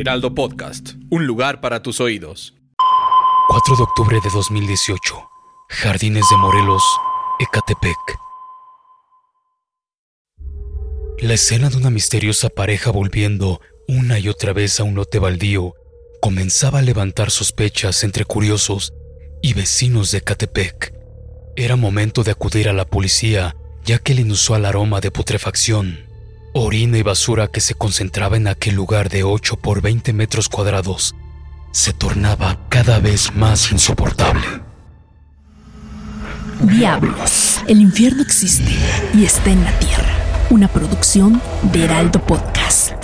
Heraldo Podcast, un lugar para tus oídos. 4 de octubre de 2018, Jardines de Morelos, Ecatepec. La escena de una misteriosa pareja volviendo una y otra vez a un lote baldío comenzaba a levantar sospechas entre curiosos y vecinos de Ecatepec. Era momento de acudir a la policía, ya que el inusual aroma de putrefacción orina y basura que se concentraba en aquel lugar de 8 por 20 metros cuadrados se tornaba cada vez más insoportable. Diablos, el infierno existe y está en la tierra. Una producción de Heraldo Podcast.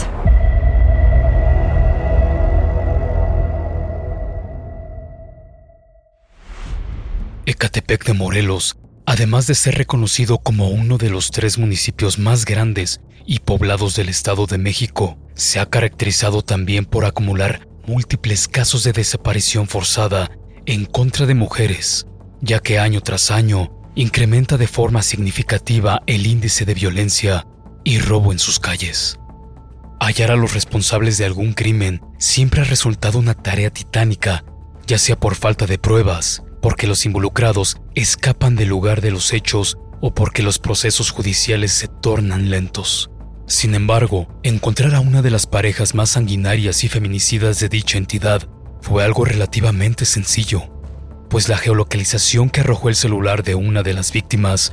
Ecatepec de Morelos, además de ser reconocido como uno de los tres municipios más grandes y poblados del Estado de México, se ha caracterizado también por acumular múltiples casos de desaparición forzada en contra de mujeres, ya que año tras año incrementa de forma significativa el índice de violencia y robo en sus calles. Hallar a los responsables de algún crimen siempre ha resultado una tarea titánica, ya sea por falta de pruebas, porque los involucrados escapan del lugar de los hechos o porque los procesos judiciales se tornan lentos. Sin embargo, encontrar a una de las parejas más sanguinarias y feminicidas de dicha entidad fue algo relativamente sencillo, pues la geolocalización que arrojó el celular de una de las víctimas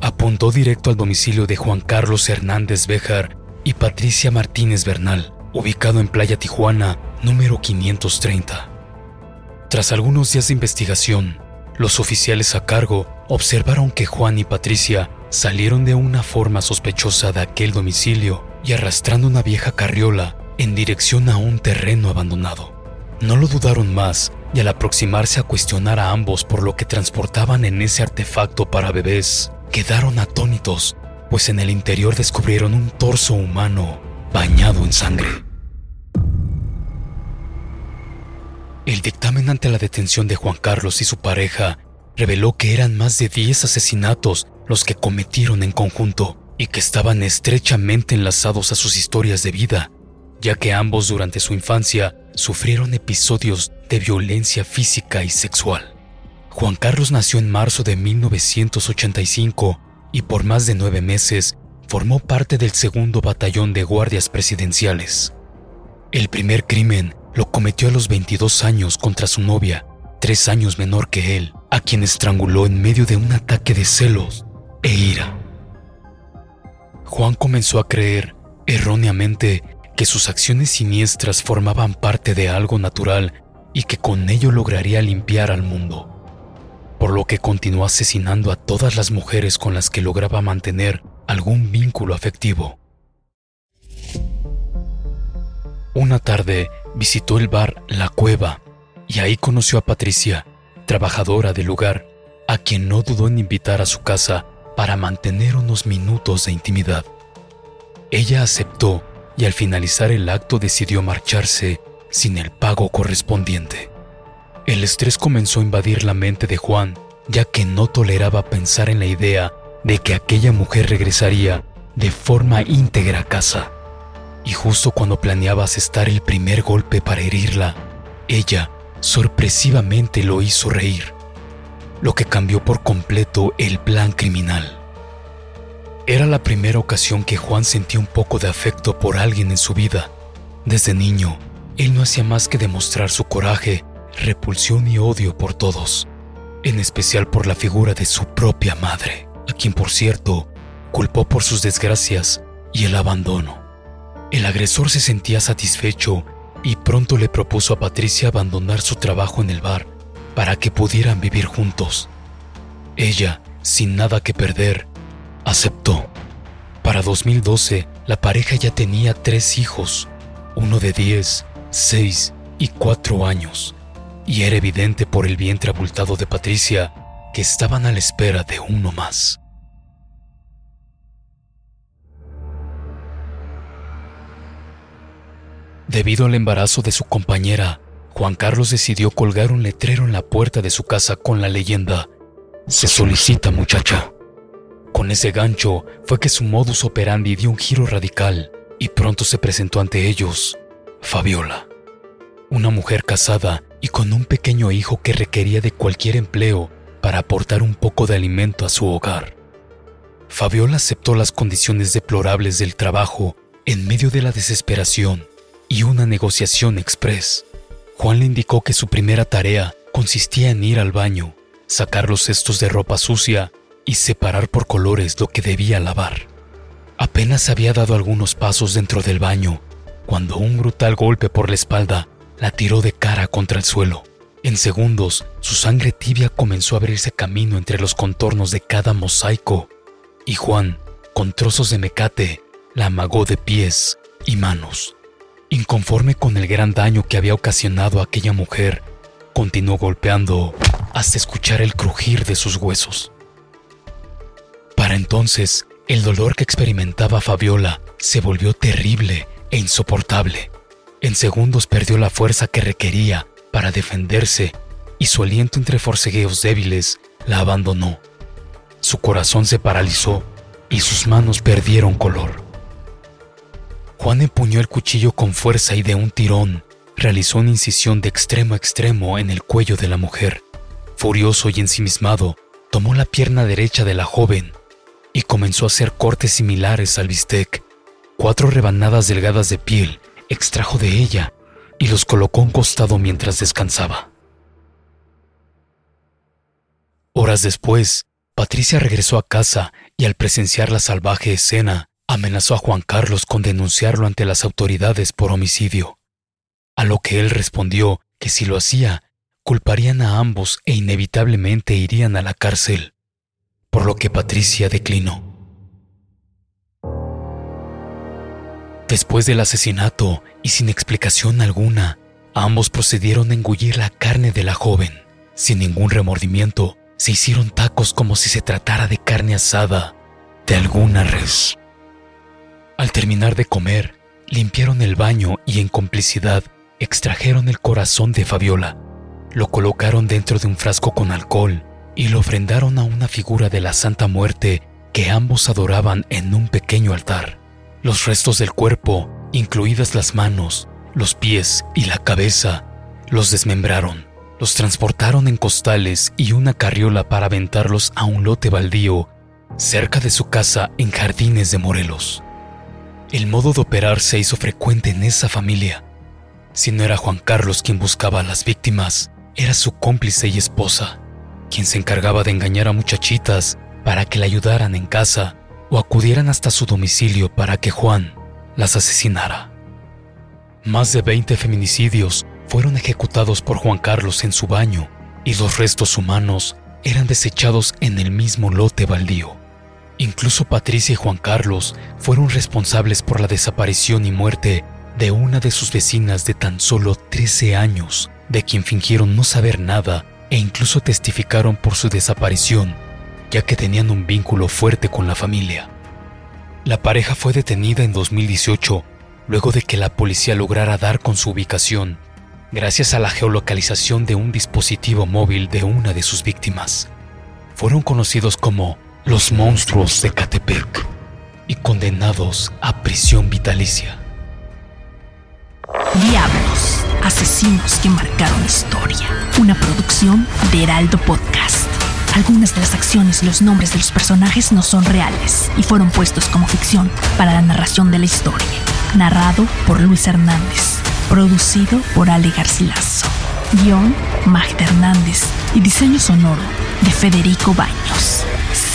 apuntó directo al domicilio de Juan Carlos Hernández Béjar y Patricia Martínez Bernal, ubicado en Playa Tijuana, número 530. Tras algunos días de investigación, los oficiales a cargo observaron que Juan y Patricia salieron de una forma sospechosa de aquel domicilio y arrastrando una vieja carriola en dirección a un terreno abandonado. No lo dudaron más y al aproximarse a cuestionar a ambos por lo que transportaban en ese artefacto para bebés, quedaron atónitos, pues en el interior descubrieron un torso humano bañado en sangre. El dictamen ante la detención de Juan Carlos y su pareja reveló que eran más de 10 asesinatos los que cometieron en conjunto y que estaban estrechamente enlazados a sus historias de vida, ya que ambos durante su infancia sufrieron episodios de violencia física y sexual. Juan Carlos nació en marzo de 1985 y por más de nueve meses formó parte del segundo batallón de guardias presidenciales. El primer crimen lo cometió a los 22 años contra su novia, tres años menor que él, a quien estranguló en medio de un ataque de celos e ira. Juan comenzó a creer, erróneamente, que sus acciones siniestras formaban parte de algo natural y que con ello lograría limpiar al mundo, por lo que continuó asesinando a todas las mujeres con las que lograba mantener algún vínculo afectivo. Una tarde visitó el bar La Cueva y ahí conoció a Patricia, trabajadora del lugar, a quien no dudó en invitar a su casa para mantener unos minutos de intimidad. Ella aceptó y al finalizar el acto decidió marcharse sin el pago correspondiente. El estrés comenzó a invadir la mente de Juan, ya que no toleraba pensar en la idea de que aquella mujer regresaría de forma íntegra a casa. Y justo cuando planeaba asestar el primer golpe para herirla, ella sorpresivamente lo hizo reír lo que cambió por completo el plan criminal. Era la primera ocasión que Juan sentía un poco de afecto por alguien en su vida. Desde niño, él no hacía más que demostrar su coraje, repulsión y odio por todos, en especial por la figura de su propia madre, a quien por cierto culpó por sus desgracias y el abandono. El agresor se sentía satisfecho y pronto le propuso a Patricia abandonar su trabajo en el bar para que pudieran vivir juntos. Ella, sin nada que perder, aceptó. Para 2012, la pareja ya tenía tres hijos, uno de 10, 6 y 4 años, y era evidente por el vientre abultado de Patricia que estaban a la espera de uno más. Debido al embarazo de su compañera, Juan Carlos decidió colgar un letrero en la puerta de su casa con la leyenda, Se solicita muchacha. Con ese gancho fue que su modus operandi dio un giro radical y pronto se presentó ante ellos Fabiola, una mujer casada y con un pequeño hijo que requería de cualquier empleo para aportar un poco de alimento a su hogar. Fabiola aceptó las condiciones deplorables del trabajo en medio de la desesperación y una negociación express. Juan le indicó que su primera tarea consistía en ir al baño, sacar los cestos de ropa sucia y separar por colores lo que debía lavar. Apenas había dado algunos pasos dentro del baño cuando un brutal golpe por la espalda la tiró de cara contra el suelo. En segundos, su sangre tibia comenzó a abrirse camino entre los contornos de cada mosaico, y Juan, con trozos de mecate, la amagó de pies y manos. Inconforme con el gran daño que había ocasionado a aquella mujer, continuó golpeando hasta escuchar el crujir de sus huesos. Para entonces, el dolor que experimentaba Fabiola se volvió terrible e insoportable. En segundos perdió la fuerza que requería para defenderse y su aliento entre forcejeos débiles la abandonó. Su corazón se paralizó y sus manos perdieron color. Juan empuñó el cuchillo con fuerza y de un tirón realizó una incisión de extremo a extremo en el cuello de la mujer. Furioso y ensimismado, tomó la pierna derecha de la joven y comenzó a hacer cortes similares al bistec. Cuatro rebanadas delgadas de piel extrajo de ella y los colocó a un costado mientras descansaba. Horas después, Patricia regresó a casa y al presenciar la salvaje escena, amenazó a Juan Carlos con denunciarlo ante las autoridades por homicidio, a lo que él respondió que si lo hacía, culparían a ambos e inevitablemente irían a la cárcel por lo que Patricia declinó. Después del asesinato y sin explicación alguna, ambos procedieron a engullir la carne de la joven. Sin ningún remordimiento, se hicieron tacos como si se tratara de carne asada de alguna res. Al terminar de comer, limpiaron el baño y en complicidad extrajeron el corazón de Fabiola. Lo colocaron dentro de un frasco con alcohol y lo ofrendaron a una figura de la Santa Muerte que ambos adoraban en un pequeño altar. Los restos del cuerpo, incluidas las manos, los pies y la cabeza, los desmembraron, los transportaron en costales y una carriola para aventarlos a un lote baldío cerca de su casa en Jardines de Morelos. El modo de operar se hizo frecuente en esa familia. Si no era Juan Carlos quien buscaba a las víctimas, era su cómplice y esposa quien se encargaba de engañar a muchachitas para que la ayudaran en casa o acudieran hasta su domicilio para que Juan las asesinara. Más de 20 feminicidios fueron ejecutados por Juan Carlos en su baño y los restos humanos eran desechados en el mismo lote baldío. Incluso Patricia y Juan Carlos fueron responsables por la desaparición y muerte de una de sus vecinas de tan solo 13 años, de quien fingieron no saber nada e incluso testificaron por su desaparición, ya que tenían un vínculo fuerte con la familia. La pareja fue detenida en 2018 luego de que la policía lograra dar con su ubicación, gracias a la geolocalización de un dispositivo móvil de una de sus víctimas. Fueron conocidos como los monstruos de Catepec y condenados a prisión vitalicia. Diablos, asesinos que marcaron historia. Una producción de Heraldo Podcast. Algunas de las acciones y los nombres de los personajes no son reales y fueron puestos como ficción para la narración de la historia. Narrado por Luis Hernández. Producido por Ale Garcilaso. Guión, Magda Hernández. Y diseño sonoro de Federico Baños.